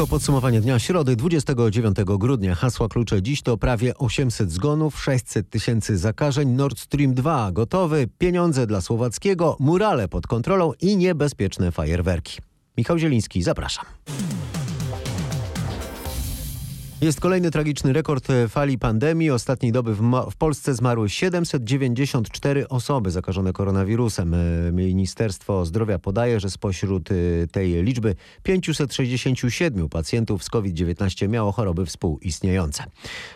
To podsumowanie dnia środy 29 grudnia. Hasła klucze dziś to prawie 800 zgonów, 600 tysięcy zakażeń, Nord Stream 2 gotowy, pieniądze dla Słowackiego, murale pod kontrolą i niebezpieczne fajerwerki. Michał Zieliński, zapraszam. Jest kolejny tragiczny rekord fali pandemii. Ostatniej doby w, w, Polsce zmarły 794 osoby zakażone koronawirusem. Ministerstwo Zdrowia podaje, że spośród y, tej liczby 567 pacjentów z COVID-19 miało choroby współistniejące.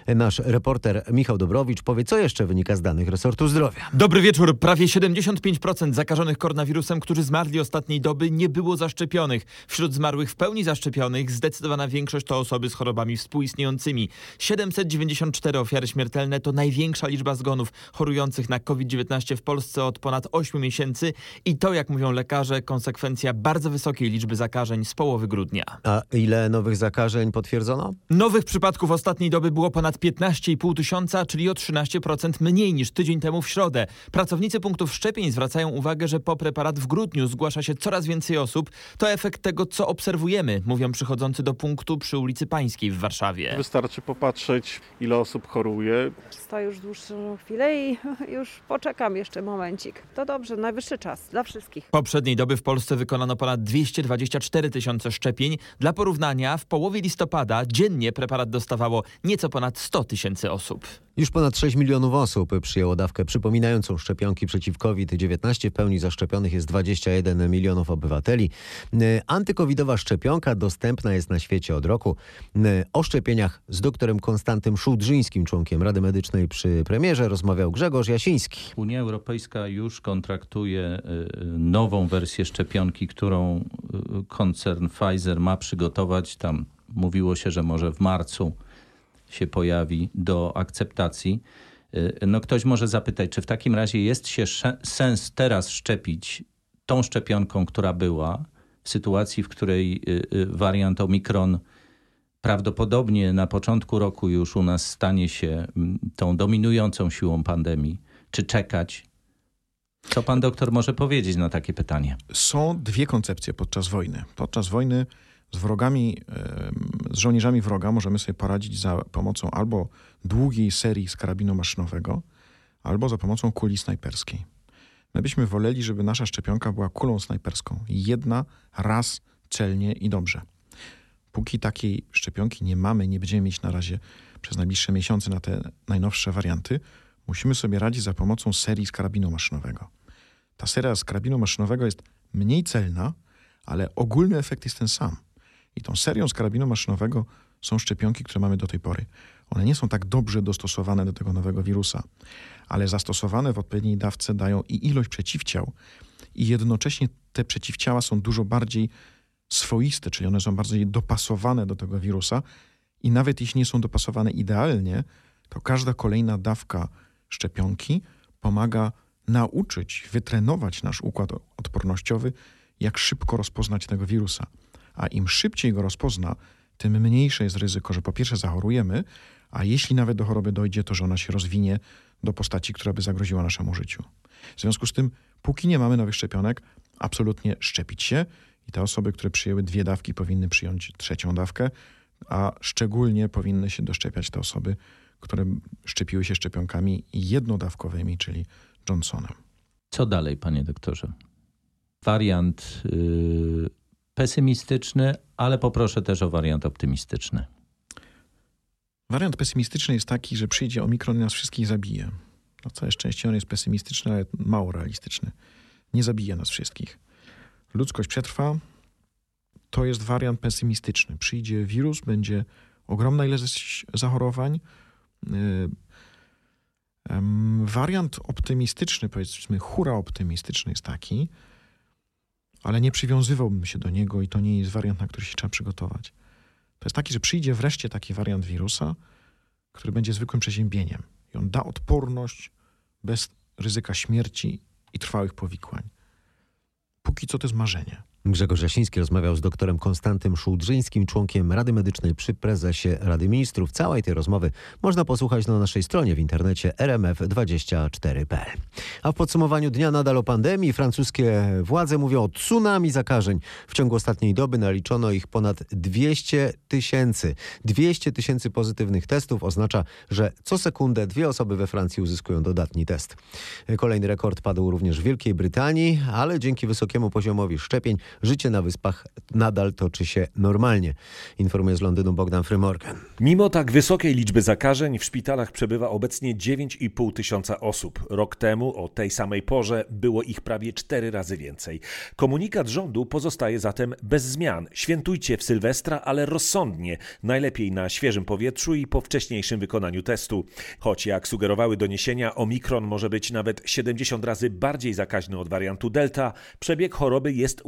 Nasz reporter Michał Dobrowicz powie, co jeszcze wynika z danych resortu zdrowia. Dobry wieczór. Prawie 75% zakażonych koronawirusem, którzy zmarli ostatniej doby, nie było zaszczepionych. Wśród zmarłych w pełni zaszczepionych zdecydowana większość to osoby z chorobami współistniejącymi istniejącymi. 794 ofiary śmiertelne to największa liczba zgonów chorujących na COVID-19 w Polsce od ponad 8 miesięcy i to, jak mówią lekarze, konsekwencja bardzo wysokiej liczby zakażeń z połowy grudnia. A ile nowych zakażeń potwierdzono? Nowych przypadków ostatniej doby było ponad 15,5 tysiąca, czyli o 13% mniej niż tydzień temu w środę. Pracownicy punktów szczepień zwracają uwagę, że po preparat w grudniu zgłasza się coraz więcej osób. To efekt tego, co obserwujemy, mówią przychodzący do punktu przy ulicy Pańskiej w Warszawie. Wystarczy popatrzeć, ile osób choruje. Stoję już dłuższą chwilę i już poczekam jeszcze momencik. To dobrze, najwyższy czas dla wszystkich. Poprzedniej doby w Polsce wykonano ponad 224 tysiące szczepień. Dla porównania w połowie listopada dziennie preparat dostawało nieco ponad 100 tysięcy osób. Już ponad 6 milionów osób przyjęło dawkę przypominającą szczepionki przeciw COVID-19. W pełni zaszczepionych jest 21 milionów obywateli. Antykowidowa szczepionka dostępna jest na świecie od roku. O szczepieniach z doktorem Konstantym Szułdrzyńskim, członkiem Rady Medycznej przy premierze, rozmawiał Grzegorz Jasiński. Unia Europejska już kontraktuje nową wersję szczepionki, którą koncern Pfizer ma przygotować. Tam mówiło się, że może w marcu się pojawi do akceptacji. No ktoś może zapytać, czy w takim razie jest się sens teraz szczepić tą szczepionką, która była, w sytuacji, w której wariant Omikron prawdopodobnie na początku roku już u nas stanie się tą dominującą siłą pandemii, czy czekać? Co pan doktor może powiedzieć na takie pytanie? Są dwie koncepcje podczas wojny. Podczas wojny z wrogami, z żołnierzami wroga możemy sobie poradzić za pomocą albo długiej serii z karabinu maszynowego, albo za pomocą kuli snajperskiej. My byśmy woleli, żeby nasza szczepionka była kulą snajperską. Jedna, raz, celnie i dobrze. Póki takiej szczepionki nie mamy, nie będziemy mieć na razie przez najbliższe miesiące na te najnowsze warianty, musimy sobie radzić za pomocą serii z karabinu maszynowego. Ta seria z karabinu maszynowego jest mniej celna, ale ogólny efekt jest ten sam. I tą serią z karabinu maszynowego są szczepionki, które mamy do tej pory. One nie są tak dobrze dostosowane do tego nowego wirusa, ale zastosowane w odpowiedniej dawce dają i ilość przeciwciał, i jednocześnie te przeciwciała są dużo bardziej swoiste, czyli one są bardziej dopasowane do tego wirusa. I nawet jeśli nie są dopasowane idealnie, to każda kolejna dawka szczepionki pomaga nauczyć, wytrenować nasz układ odpornościowy, jak szybko rozpoznać tego wirusa a im szybciej go rozpozna, tym mniejsze jest ryzyko, że po pierwsze zachorujemy, a jeśli nawet do choroby dojdzie, to że ona się rozwinie do postaci, która by zagroziła naszemu życiu. W związku z tym, póki nie mamy nowych szczepionek, absolutnie szczepić się i te osoby, które przyjęły dwie dawki, powinny przyjąć trzecią dawkę, a szczególnie powinny się doszczepiać te osoby, które szczepiły się szczepionkami jednodawkowymi, czyli Johnsonem. Co dalej, panie doktorze? Wariant. Yy pesymistyczny, ale poproszę też o wariant optymistyczny. Wariant pesymistyczny jest taki, że przyjdzie omikron i nas wszystkich zabije. Na całe szczęście on jest pesymistyczny, ale mało realistyczny. Nie zabije nas wszystkich. Ludzkość przetrwa. To jest wariant pesymistyczny. Przyjdzie wirus, będzie ogromna ilość zachorowań. Wariant optymistyczny, powiedzmy hura optymistyczny jest taki, ale nie przywiązywałbym się do niego i to nie jest wariant, na który się trzeba przygotować. To jest taki, że przyjdzie wreszcie taki wariant wirusa, który będzie zwykłym przeziębieniem i on da odporność bez ryzyka śmierci i trwałych powikłań. Póki co to jest marzenie. Grzegorz Jasiński rozmawiał z doktorem Konstantym Szułdrzyńskim, członkiem Rady Medycznej przy prezesie Rady Ministrów. Całej tej rozmowy można posłuchać na naszej stronie w internecie rmf24.pl. A w podsumowaniu dnia nadal o pandemii francuskie władze mówią o tsunami zakażeń. W ciągu ostatniej doby naliczono ich ponad 200 tysięcy. 200 tysięcy pozytywnych testów oznacza, że co sekundę dwie osoby we Francji uzyskują dodatni test. Kolejny rekord padł również w Wielkiej Brytanii, ale dzięki wysokiemu poziomowi szczepień życie na wyspach nadal toczy się normalnie. Informuje z Londynu Bogdan Frymorgan. Mimo tak wysokiej liczby zakażeń w szpitalach przebywa obecnie 9,5 tysiąca osób. Rok temu o tej samej porze było ich prawie cztery razy więcej. Komunikat rządu pozostaje zatem bez zmian. Świętujcie w Sylwestra, ale rozsądnie, najlepiej na świeżym powietrzu i po wcześniejszym wykonaniu testu. Choć jak sugerowały doniesienia, omikron może być nawet 70 razy bardziej zakaźny od wariantu Delta, przebieg choroby jest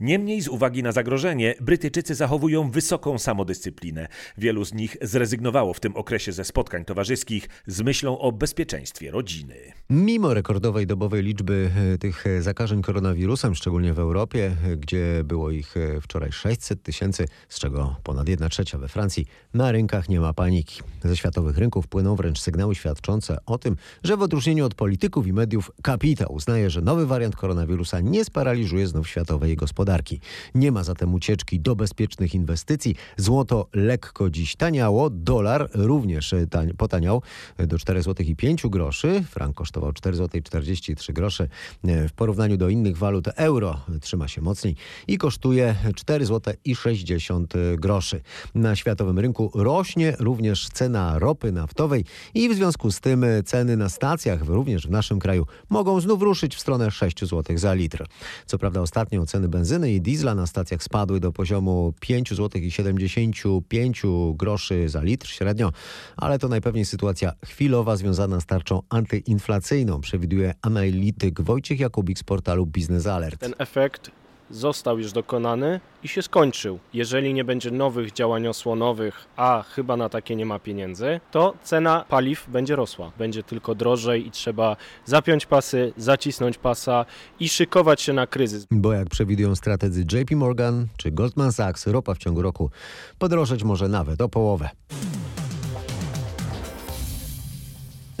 Niemniej z uwagi na zagrożenie, Brytyjczycy zachowują wysoką samodyscyplinę. Wielu z nich zrezygnowało w tym okresie ze spotkań towarzyskich z myślą o bezpieczeństwie rodziny. Mimo rekordowej dobowej liczby e, tych e, zakażeń koronawirusem, szczególnie w Europie, e, gdzie było ich wczoraj 600 tysięcy, z czego ponad 1 trzecia we Francji, na rynkach nie ma paniki. Ze światowych rynków płyną wręcz sygnały świadczące o tym, że w odróżnieniu od polityków i mediów kapitał uznaje, że nowy wariant koronawirusa nie sparaliżuje znów światowej gospodarki. Nie ma zatem ucieczki do bezpiecznych inwestycji. Złoto lekko dziś taniało, dolar również e, potaniał e, do 4 zł i 5 groszy. Frank kosztował 4 zł i 43 grosze. E, W porównaniu do innych walut euro trzyma się mocniej i kosztuje 4 zł i 60 groszy. Na światowym rynku rośnie również cena ropy naftowej i w związku z tym ceny na stacjach, również w naszym kraju, mogą znów ruszyć w stronę 6 zł za litr. Co prawda ostatnio ceny benzyny i diesla na stacjach spadły do poziomu 5 zł i 75 groszy za litr średnio, ale to najpewniej sytuacja chwilowa związana z tarczą antyinflacyjną, przewiduje analityk Wojciech Jakubik z portalu Biznes Alert. Ten efekt został już dokonany i się skończył. Jeżeli nie będzie nowych działań osłonowych, a chyba na takie nie ma pieniędzy, to cena paliw będzie rosła. Będzie tylko drożej i trzeba zapiąć pasy, zacisnąć pasa i szykować się na kryzys. Bo jak przewidują strategzy JP Morgan czy Goldman Sachs, ropa w ciągu roku podrożeć może nawet o połowę.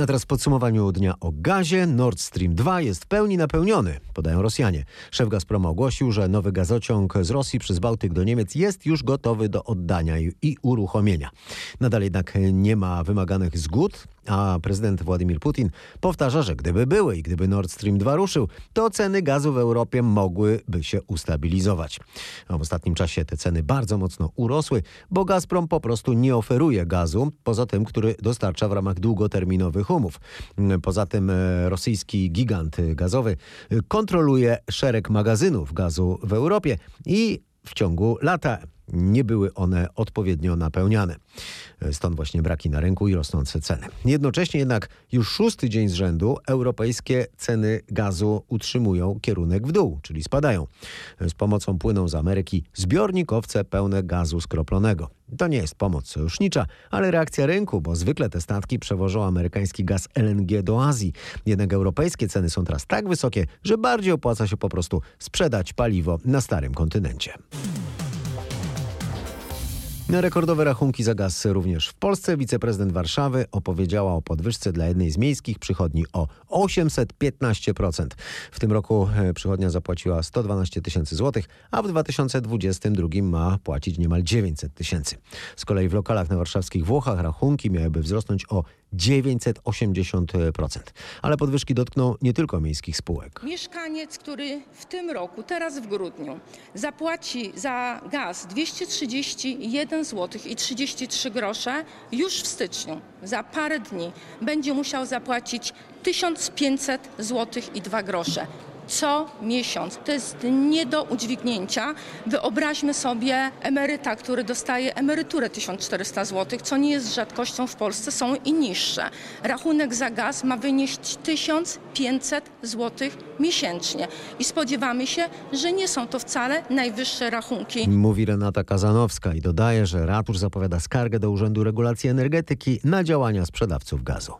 A teraz w podsumowaniu dnia o gazie. Nord Stream 2 jest w pełni napełniony, podają Rosjanie. Szef Gazpromu ogłosił, że nowy gazociąg z Rosji przez Bałtyk do Niemiec jest już gotowy do oddania i, uruchomienia. Nadal jednak nie ma wymaganych zgód, a prezydent Władimir Putin powtarza, że gdyby były i gdyby Nord Stream 2 ruszył, to ceny gazu w Europie mogłyby się ustabilizować. A w ostatnim czasie te ceny bardzo mocno urosły, bo Gazprom po prostu nie oferuje gazu, poza tym, który dostarcza w ramach długoterminowych umów. Poza tym e, rosyjski gigant gazowy kontroluje szereg magazynów gazu w Europie i w ciągu lata nie były one odpowiednio napełniane. Stąd właśnie braki na rynku i rosnące ceny. Jednocześnie jednak już szósty dzień z rzędu europejskie ceny gazu utrzymują kierunek w dół, czyli spadają. Z pomocą płyną z Ameryki zbiornikowce pełne gazu skroplonego. To nie jest pomoc sojusznicza, ale reakcja rynku, bo zwykle te statki przewożą amerykański gaz LNG do Azji. Jednak europejskie ceny są teraz tak wysokie, że bardziej opłaca się po prostu sprzedać paliwo na starym kontynencie. Na rekordowe rachunki za gaz również w Polsce wiceprezydent Warszawy opowiedziała o podwyżce dla jednej z miejskich przychodni o 815%. W tym roku e, przychodnia zapłaciła 112 tysięcy złotych, a w 2022 ma płacić niemal 900 tysięcy. Z kolei w lokalach na warszawskich Włochach rachunki miałyby wzrosnąć o 980%. Ale podwyżki dotkną nie tylko miejskich spółek. Mieszkaniec, który w tym roku, teraz w grudniu, zapłaci za gaz 231 zł i 33 grosze, już w styczniu, za parę dni, będzie musiał zapłacić 1500 zł i 2 grosze. Co miesiąc. To jest nie do udźwignięcia. Wyobraźmy sobie emeryta, który dostaje emeryturę 1400 zł, co nie jest rzadkością w Polsce, są i niższe. Rachunek za gaz ma wynieść 1500 zł miesięcznie i spodziewamy się, że nie są to wcale najwyższe rachunki. Mówi Renata Kazanowska i dodaje, że ratusz zapowiada skargę do Urzędu Regulacji Energetyki na działania sprzedawców gazu.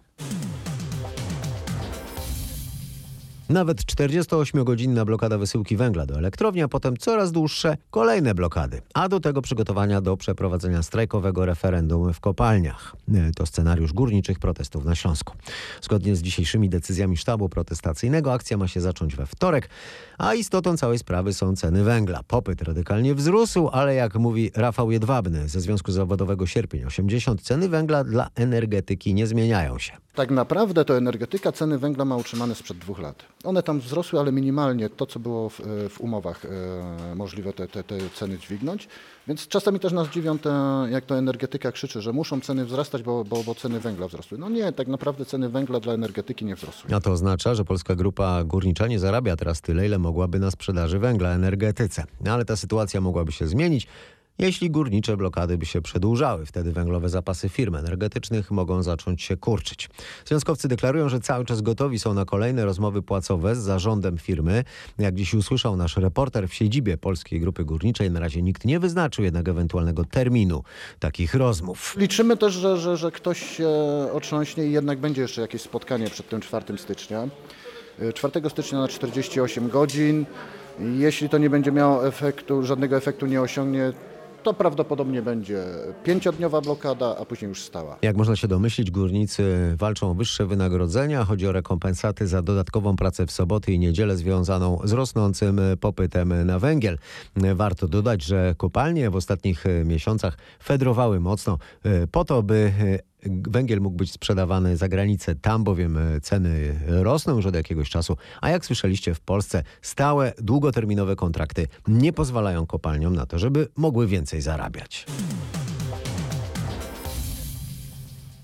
Nawet 48-godzinna blokada wysyłki węgla do elektrowni, a potem coraz dłuższe kolejne blokady. A do tego przygotowania do przeprowadzenia strajkowego referendum w kopalniach. E, To scenariusz górniczych protestów na Śląsku. Zgodnie z dzisiejszymi decyzjami sztabu protestacyjnego akcja ma się zacząć we wtorek, a istotą całej sprawy są ceny węgla. Popyt radykalnie wzrósł, ale jak mówi Rafał Jedwabny ze Związku Zawodowego Sierpień 80, ceny węgla dla energetyki nie zmieniają się. Tak naprawdę to energetyka ceny węgla ma utrzymane sprzed dwóch lat. One tam wzrosły, ale minimalnie to, co było w, w umowach e, możliwe te, te, te ceny dźwignąć. Więc czasami też nas dziwią, te, jak to energetyka krzyczy, że muszą ceny wzrastać, bo, bo, bo ceny węgla wzrosły. No nie, tak naprawdę ceny węgla dla energetyki nie wzrosły. A to oznacza, że polska grupa górnicza nie zarabia teraz tyle, ile mogłaby na sprzedaży węgla energetyce. No ale ta sytuacja mogłaby się zmienić. Jeśli górnicze blokady by się przedłużały, wtedy węglowe zapasy firm energetycznych mogą zacząć się kurczyć. Związkowcy deklarują, że cały czas gotowi są na kolejne rozmowy płacowe z zarządem firmy. Jak dziś usłyszał nasz reporter w siedzibie Polskiej Grupy Górniczej, na razie nikt nie wyznaczył jednak ewentualnego terminu takich rozmów. Liczymy też, że, że, że ktoś się otrząśnie i jednak będzie jeszcze jakieś spotkanie przed tym 4 stycznia. E, 4 stycznia na 48 godzin. Jeśli to nie będzie miało efektu, żadnego efektu nie osiągnie, to prawdopodobnie będzie pięciodniowa blokada, a później już stała. Jak można się domyślić, górnicy walczą o wyższe wynagrodzenia. Chodzi o rekompensaty za dodatkową pracę w soboty i niedzielę związaną z rosnącym popytem na węgiel. Warto dodać, że kopalnie w ostatnich miesiącach fedrowały mocno e, po to, by węgiel mógł być sprzedawany za granicę. Tam bowiem ceny rosną już od jakiegoś czasu. A jak słyszeliście, w Polsce stałe, długoterminowe kontrakty nie pozwalają kopalniom na to, żeby mogły więcej zarabiać.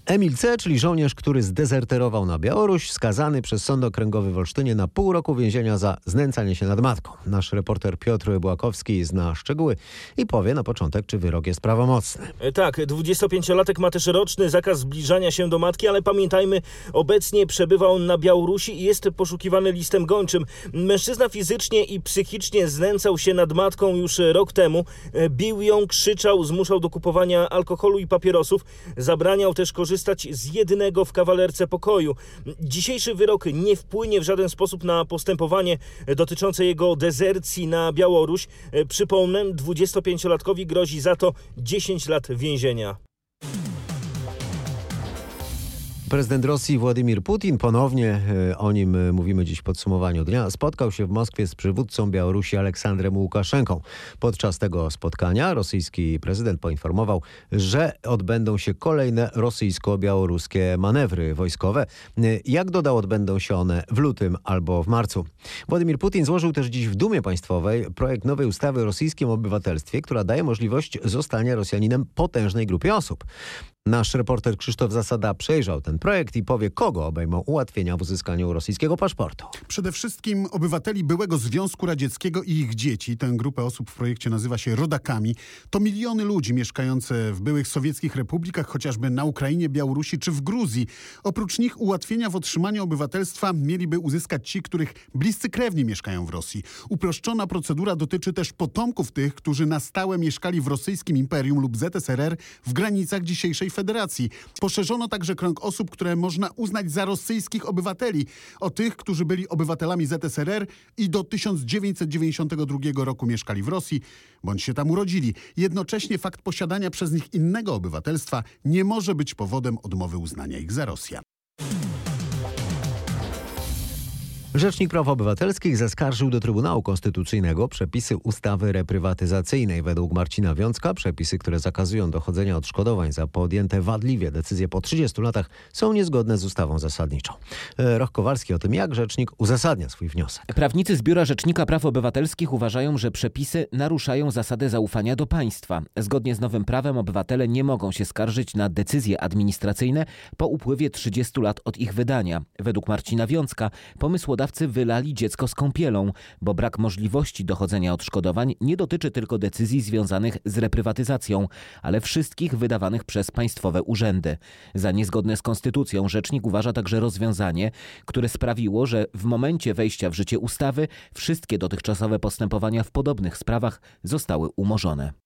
Emil C., czyli żołnierz, który zdezerterował na Białoruś, skazany przez sąd okręgowy w Olsztynie na pół roku więzienia za znęcanie się nad matką. Nasz reporter Piotr Błakowski zna szczegóły i powie na początek, czy wyrok jest prawomocny. Tak, 25-latek ma też roczny zakaz zbliżania się do matki, ale pamiętajmy, obecnie przebywa on na Białorusi i jest poszukiwany listem gończym. Mężczyzna fizycznie i psychicznie znęcał się nad matką już rok temu. Bił ją, krzyczał, zmuszał do kupowania alkoholu i papierosów. Zabraniał też korzystać z jedynego w kawalerce pokoju. Dzisiejszy wyrok nie wpłynie w żaden sposób na postępowanie dotyczące jego dezercji na Białoruś. Przypomnę, 25-latkowi grozi za to 10 lat więzienia. Prezydent Rosji Władimir Putin, ponownie e, o nim e, mówimy dziś w podsumowaniu dnia, spotkał się w Moskwie z przywódcą Białorusi Aleksandrem Łukaszenką. Podczas tego spotkania rosyjski prezydent poinformował, że odbędą się kolejne rosyjsko-białoruskie manewry wojskowe. E, Jak dodał, odbędą się one w lutym albo w marcu. Władimir Putin złożył też dziś w Dumie Państwowej projekt nowej ustawy o rosyjskim obywatelstwie, która daje możliwość zostania Rosjaninem potężnej grupie osób. Nasz reporter Krzysztof Zasada przejrzał ten projekt i powie, kogo obejmą ułatwienia w uzyskaniu rosyjskiego paszportu. Przede wszystkim obywateli byłego Związku Radzieckiego i ich dzieci. Tę grupę osób w projekcie nazywa się rodakami. To miliony ludzi mieszkające w byłych sowieckich republikach, chociażby na Ukrainie, Białorusi czy w Gruzji. Oprócz nich ułatwienia w otrzymaniu obywatelstwa mieliby uzyskać ci, których bliscy krewni mieszkają w Rosji. Uproszczona procedura dotyczy też potomków tych, którzy na stałe mieszkali w rosyjskim imperium lub ZSRR w granicach dzisiejszej Federacji. Poszerzono także krąg osób, które można uznać za rosyjskich obywateli. O tych, którzy byli obywatelami ZSRR i do 1992 roku mieszkali w Rosji, bądź się tam urodzili. Jednocześnie fakt posiadania przez nich innego obywatelstwa nie może być powodem odmowy uznania ich za Rosjan. Rzecznik Praw Obywatelskich zaskarżył do Trybunału Konstytucyjnego przepisy ustawy reprywatyzacyjnej. Według Marcina Wiącka przepisy, które zakazują dochodzenia odszkodowań za podjęte wadliwie decyzje po 30 latach są niezgodne z ustawą zasadniczą. E, Roch Kowalski o tym, jak rzecznik uzasadnia swój wniosek. Prawnicy z Biura Rzecznika Praw Obywatelskich uważają, że przepisy naruszają zasadę zaufania do państwa. Zgodnie z nowym prawem obywatele nie mogą się skarżyć na decyzje administracyjne po upływie 30 lat od ich wydania. Według Marcina Wiącka wylali dziecko z kąpielą, bo brak możliwości dochodzenia odszkodowań nie dotyczy tylko decyzji związanych z reprywatyzacją, ale wszystkich wydawanych przez państwowe urzędy. Za niezgodne z konstytucją rzecznik uważa także rozwiązanie, które sprawiło, że w momencie wejścia w życie ustawy wszystkie dotychczasowe postępowania w podobnych sprawach zostały umorzone.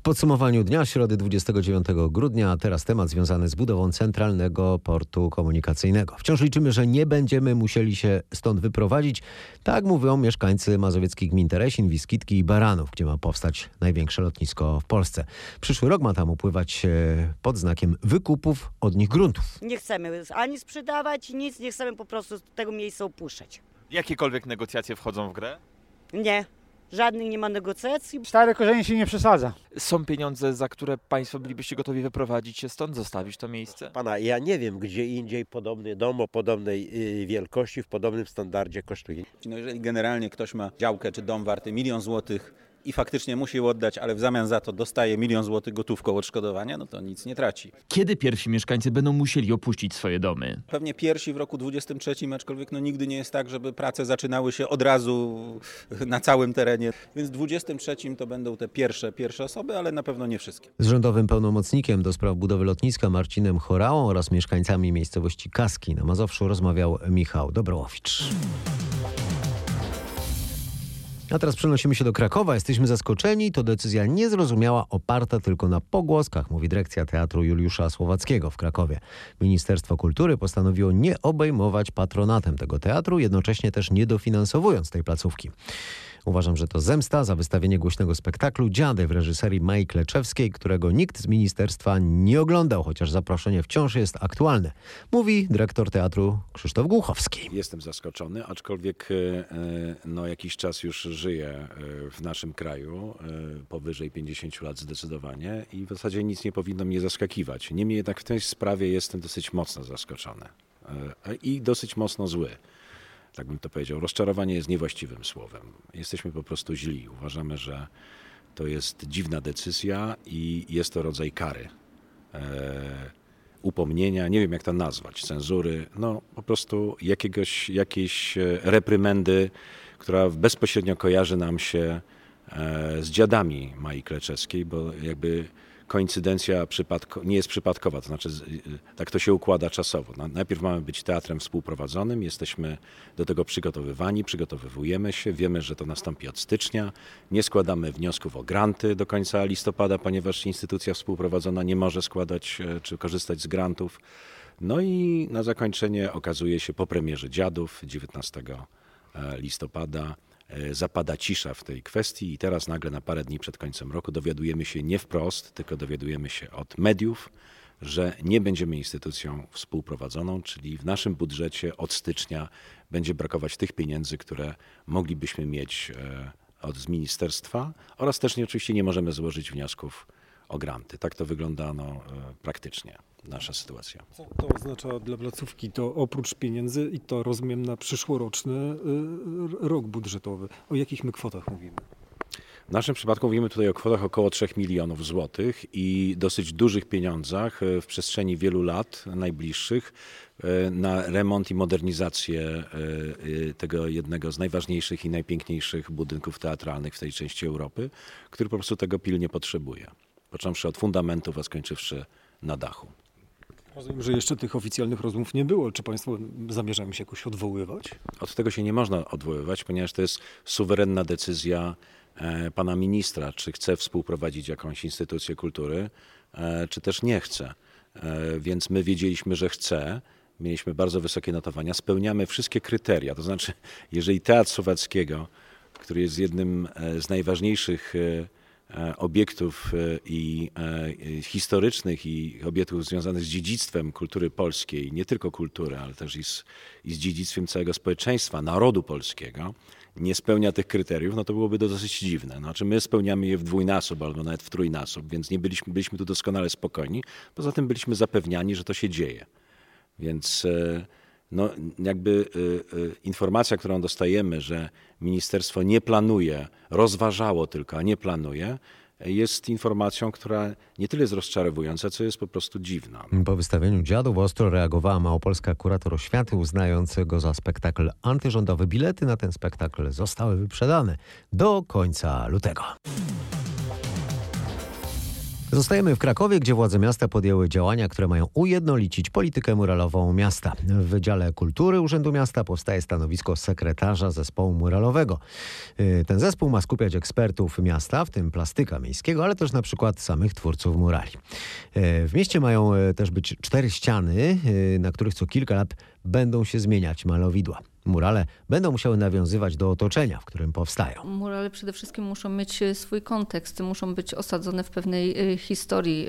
W podsumowaniu dnia środy 29 grudnia, a teraz temat związany z budową centralnego portu komunikacyjnego. Wciąż liczymy, że nie będziemy musieli się stąd wyprowadzić. Tak mówią mieszkańcy mazowieckich gmin Teresin, Wiskitki i Baranów, gdzie ma powstać największe lotnisko w Polsce. Przyszły rok ma tam upływać e, pod znakiem wykupów od nich gruntów. Nie chcemy ani sprzedawać, nic, nie chcemy po prostu tego miejsca opuszczać. Jakiekolwiek negocjacje wchodzą w grę? Nie, żadnych nie ma negocjacji. Stare korzenie się nie przesadza. Są pieniądze, za które państwo bylibyście gotowi wyprowadzić się stąd, zostawić to miejsce? Pana, ja nie wiem, gdzie indziej podobny dom o podobnej y, wielkości, w podobnym standardzie kosztuje. No jeżeli generalnie ktoś ma działkę czy dom warty milion złotych i faktycznie musi oddać, ale w zamian za to dostaje milion złotych gotówką odszkodowania, no to nic nie traci. Kiedy pierwsi mieszkańcy będą musieli opuścić swoje domy? Pewnie pierwsi w roku 23, aczkolwiek no nigdy nie jest tak, żeby prace zaczynały się od razu na całym terenie. Więc w 23 to będą te pierwsze, pierwsze osoby, ale na pewno nie wszystkie. Z rządowym pełnomocnikiem do spraw budowy lotniska Marcinem Chorałą oraz mieszkańcami miejscowości Kaski na Mazowszu rozmawiał Michał Dobrołowicz. A teraz przenosimy się do Krakowa. Jesteśmy zaskoczeni. To decyzja niezrozumiała, oparta tylko na pogłoskach, mówi dyrekcja Teatru Juliusza Słowackiego w Krakowie. Ministerstwo Kultury postanowiło nie obejmować patronatem tego teatru, jednocześnie też nie dofinansowując tej placówki. Uważam, że to zemsta za wystawienie głośnego spektaklu Dziady w reżyserii Mai Kleczewskiej, którego nikt z ministerstwa nie oglądał, chociaż zaproszenie wciąż jest aktualne. Mówi dyrektor teatru Krzysztof Głuchowski. Jestem zaskoczony, aczkolwiek e, no, jakiś czas już żyję e, w naszym kraju, e, powyżej 50 lat zdecydowanie i w zasadzie nic nie powinno mnie zaskakiwać. Niemniej jednak w tej sprawie jestem dosyć mocno zaskoczony i dosyć mocno zły tak bym to powiedział. Rozczarowanie jest niewłaściwym słowem. Jesteśmy po prostu źli. Uważamy, że to jest dziwna decyzja i jest to rodzaj kary. E, upomnienia, nie wiem jak to nazwać, cenzury, no po prostu jakiegoś, jakiejś reprymendy, która bezpośrednio kojarzy nam się e, z dziadami Mai Kleczewskiej, bo jakby koincydencja przypadko, nie jest przypadkowa, to znaczy tak to się układa czasowo. Najpierw mamy być teatrem współprowadzonym, jesteśmy do tego przygotowywani, przygotowywujemy się, wiemy, że to nastąpi od stycznia. Nie składamy wniosków o granty do końca listopada, ponieważ instytucja współprowadzona nie może składać e, czy korzystać z grantów. No i na zakończenie okazuje się po premierze Dziadów 19 e, listopada zapada cisza w tej kwestii i teraz nagle na parę dni przed końcem roku dowiadujemy się nie wprost, tylko dowiadujemy się od mediów, że nie będziemy instytucją współprowadzoną, czyli w naszym budżecie od stycznia będzie brakować tych pieniędzy, które moglibyśmy mieć e, od z ministerstwa oraz też nie, oczywiście nie możemy złożyć wniosków o granty. Tak to wygląda no, e, praktycznie nasza sytuacja. Co to oznacza dla placówki? To oprócz pieniędzy i to rozumiem na przyszłoroczny y, rok budżetowy. O jakich my kwotach mówimy? W naszym przypadku mówimy tutaj o kwotach około 3 milionów złotych i dosyć dużych pieniądzach e, w przestrzeni wielu lat najbliższych e, na remont i modernizację tego jednego z najważniejszych i najpiękniejszych budynków teatralnych w tej części Europy, który po prostu tego pilnie potrzebuje. Począwszy od fundamentów, a skończywszy na dachu. Rozumiem, że jeszcze tych oficjalnych rozmów nie było. Czy Państwo zamierzają się jakoś odwoływać? Od tego się nie można odwoływać, ponieważ to jest suwerenna decyzja e, pana ministra, czy chce współprowadzić jakąś instytucję kultury, e, czy też nie chce. E, więc my wiedzieliśmy, że chce. Mieliśmy bardzo wysokie notowania. Spełniamy wszystkie kryteria. To znaczy, jeżeli Teatr Słowackiego, który jest jednym z najważniejszych obiektów e, i e, historycznych i obiektów związanych z dziedzictwem kultury polskiej, nie tylko kultury, ale też i z, i z dziedzictwem całego społeczeństwa, narodu polskiego, nie spełnia tych kryteriów, no to byłoby to dosyć dziwne. Znaczy my spełniamy je w dwójnasób albo nawet w trójnasób, więc nie byliśmy, byliśmy tu doskonale spokojni. Poza tym byliśmy zapewniani, że to się dzieje. Więc no, jakby y, y, informacja, którą dostajemy, że ministerstwo nie planuje, rozważało tylko, a nie planuje, jest informacją, która nie tyle jest rozczarowująca, co jest po prostu dziwna. Po wystawieniu dziadów ostro reagowała małopolska kurator oświaty, uznając go za spektakl antyrządowy. Bilety na ten spektakl zostały wyprzedane do końca lutego. Zostajemy w Krakowie, gdzie władze miasta podjęły działania, które mają ujednolicić politykę muralową miasta. W Wydziale Kultury Urzędu Miasta powstaje stanowisko sekretarza zespołu muralowego. Y, Ten zespół ma skupiać ekspertów miasta, w tym plastyka miejskiego, ale też na przykład samych twórców murali. Y, W mieście mają y, też być cztery ściany, na których co kilka lat będą się zmieniać malowidła. Murale będą musiały nawiązywać do otoczenia, w którym powstają. Murale przede wszystkim muszą mieć e, swój kontekst, muszą być osadzone w pewnej e, historii,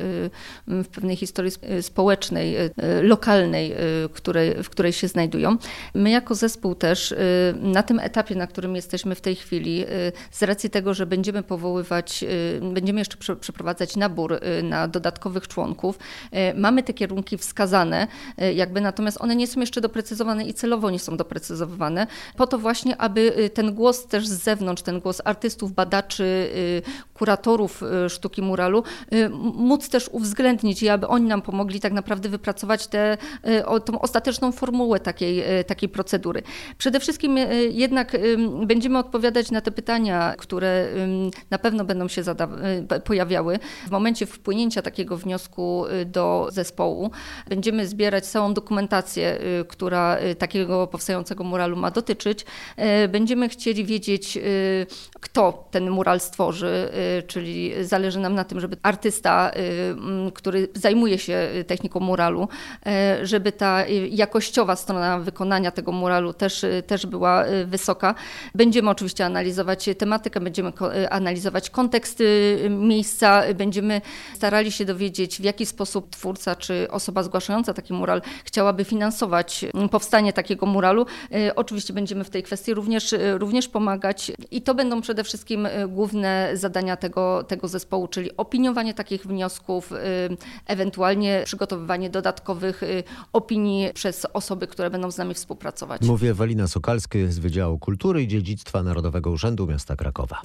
e, w pewnej historii sp- społecznej, lokalnej, której, w której się znajdują. My jako zespół też na tym etapie, na którym jesteśmy w tej chwili, z racji tego, że będziemy powoływać, będziemy jeszcze prze- przeprowadzać nabór na dodatkowych członków, mamy te kierunki wskazane, jakby natomiast one nie są jeszcze doprecyzowane i celowo nie są doprecyzowane, po to właśnie, aby y, ten głos też z zewnątrz, ten głos artystów, badaczy, y, kuratorów y, sztuki muralu, móc też uwzględnić i aby oni nam pomogli tak naprawdę wypracować tę tą ostateczną formułę takiej, takiej procedury. Przede wszystkim jednak będziemy odpowiadać na te pytania, które na pewno będą się pojawiały. W momencie wpłynięcia takiego wniosku do zespołu będziemy zbierać całą dokumentację, która takiego powstającego muralu ma dotyczyć. Y, Będziemy chcieli wiedzieć, y, kto ten mural stworzy, y, czyli zależy nam na tym, żeby artysta, który zajmuje się techniką muralu, żeby ta jakościowa strona wykonania tego muralu też, też była wysoka. Będziemy oczywiście analizować tematykę, będziemy analizować kontekst miejsca, będziemy starali się dowiedzieć, w jaki sposób twórca czy osoba zgłaszająca taki mural chciałaby finansować powstanie takiego muralu. Y, Oczywiście będziemy w tej kwestii również, y, również pomagać i to będą przede wszystkim y, główne zadania tego, tego zespołu, czyli opiniowanie takich wniosków, ewentualnie przygotowywanie dodatkowych opinii przez osoby, które będą z nami współpracować. Mówi Ewelina Sokalski z Wydziału Kultury i Dziedzictwa Narodowego Urzędu Miasta Krakowa.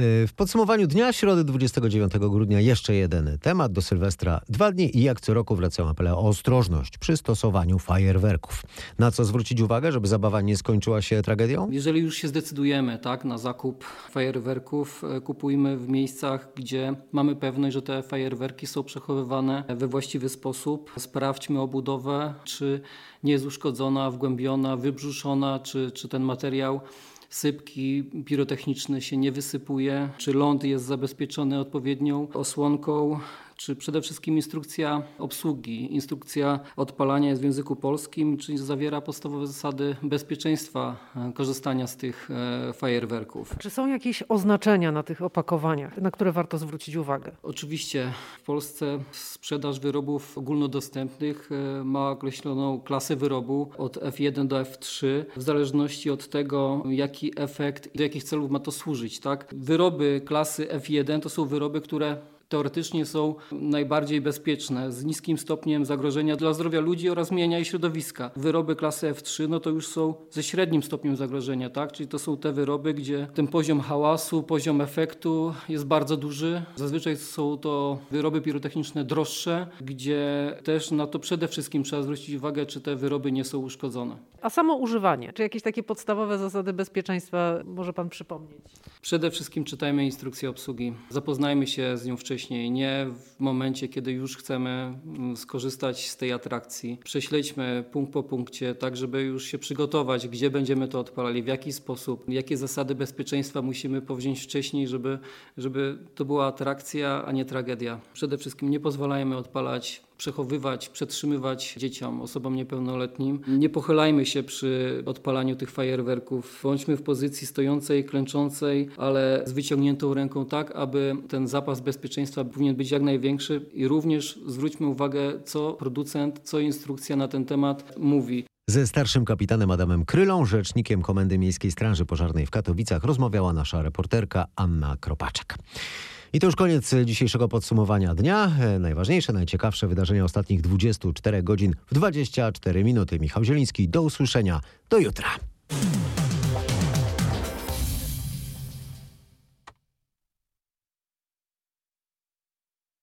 W podsumowaniu dnia środy 29 grudnia jeszcze jeden temat. Do Sylwestra dwa dni i jak co roku wracają apele o ostrożność przy stosowaniu fajerwerków. Na co zwrócić uwagę, żeby zabawa nie skończyła się tragedią? Jeżeli już się zdecydujemy tak, na zakup fajerwerków, e, kupujmy w miejscach, gdzie mamy pewność, że te fajerwerki są przechowywane we właściwy sposób. Sprawdźmy obudowę, czy nie jest uszkodzona, wgłębiona, wybrzuszona, czy, czy ten materiał sypki pirotechniczny się nie wysypuje, czy ląd jest zabezpieczony odpowiednią osłonką, czy przede wszystkim instrukcja obsługi, instrukcja odpalania jest w języku polskim, czyli zawiera podstawowe zasady bezpieczeństwa e, korzystania z tych e, fajerwerków. Czy są jakieś oznaczenia na tych opakowaniach, na które warto zwrócić uwagę? Oczywiście w Polsce sprzedaż wyrobów ogólnodostępnych e, ma określoną klasę wyrobu od F1 do F3 w zależności od tego, jaki efekt i do jakich celów ma to służyć. Tak? Wyroby klasy F1 to są wyroby, które teoretycznie są najbardziej bezpieczne, z niskim stopniem zagrożenia dla zdrowia ludzi oraz mienia i środowiska. Wyroby klasy F3 no to już są ze średnim stopniem zagrożenia, tak? czyli to są te wyroby, gdzie ten poziom hałasu, poziom efektu jest bardzo duży. Zazwyczaj są to wyroby pirotechniczne droższe, gdzie też na to przede wszystkim trzeba zwrócić uwagę, czy te wyroby nie są uszkodzone. A samo używanie, czy jakieś takie podstawowe zasady bezpieczeństwa może Pan przypomnieć? Przede wszystkim czytajmy instrukcję obsługi. Zapoznajmy się z nią wcześniej, nie w momencie, kiedy już chcemy mm, skorzystać z tej atrakcji. Prześledźmy punkt po punkcie, tak żeby już się przygotować, gdzie będziemy to odpalali, w jaki sposób, jakie zasady bezpieczeństwa musimy powziąć wcześniej, żeby, żeby to była atrakcja, a nie tragedia. Przede wszystkim nie pozwalajmy odpalać przechowywać, przetrzymywać dzieciom, osobom niepełnoletnim. Nie pochylajmy się przy odpalaniu tych fajerwerków. Bądźmy w pozycji stojącej, klęczącej, ale z wyciągniętą ręką tak, aby ten zapas bezpieczeństwa powinien być jak największy i również zwróćmy uwagę, co producent, co instrukcja na ten temat mówi. Ze starszym kapitanem Adamem Krylą, rzecznikiem Komendy Miejskiej Straży Pożarnej w Katowicach, rozmawiała nasza reporterka Anna Kropaczek. I to już koniec dzisiejszego podsumowania dnia. E, Najważniejsze, najciekawsze wydarzenia ostatnich 24 godzin w 24 minuty. Michał Zieliński, do usłyszenia. Do jutra.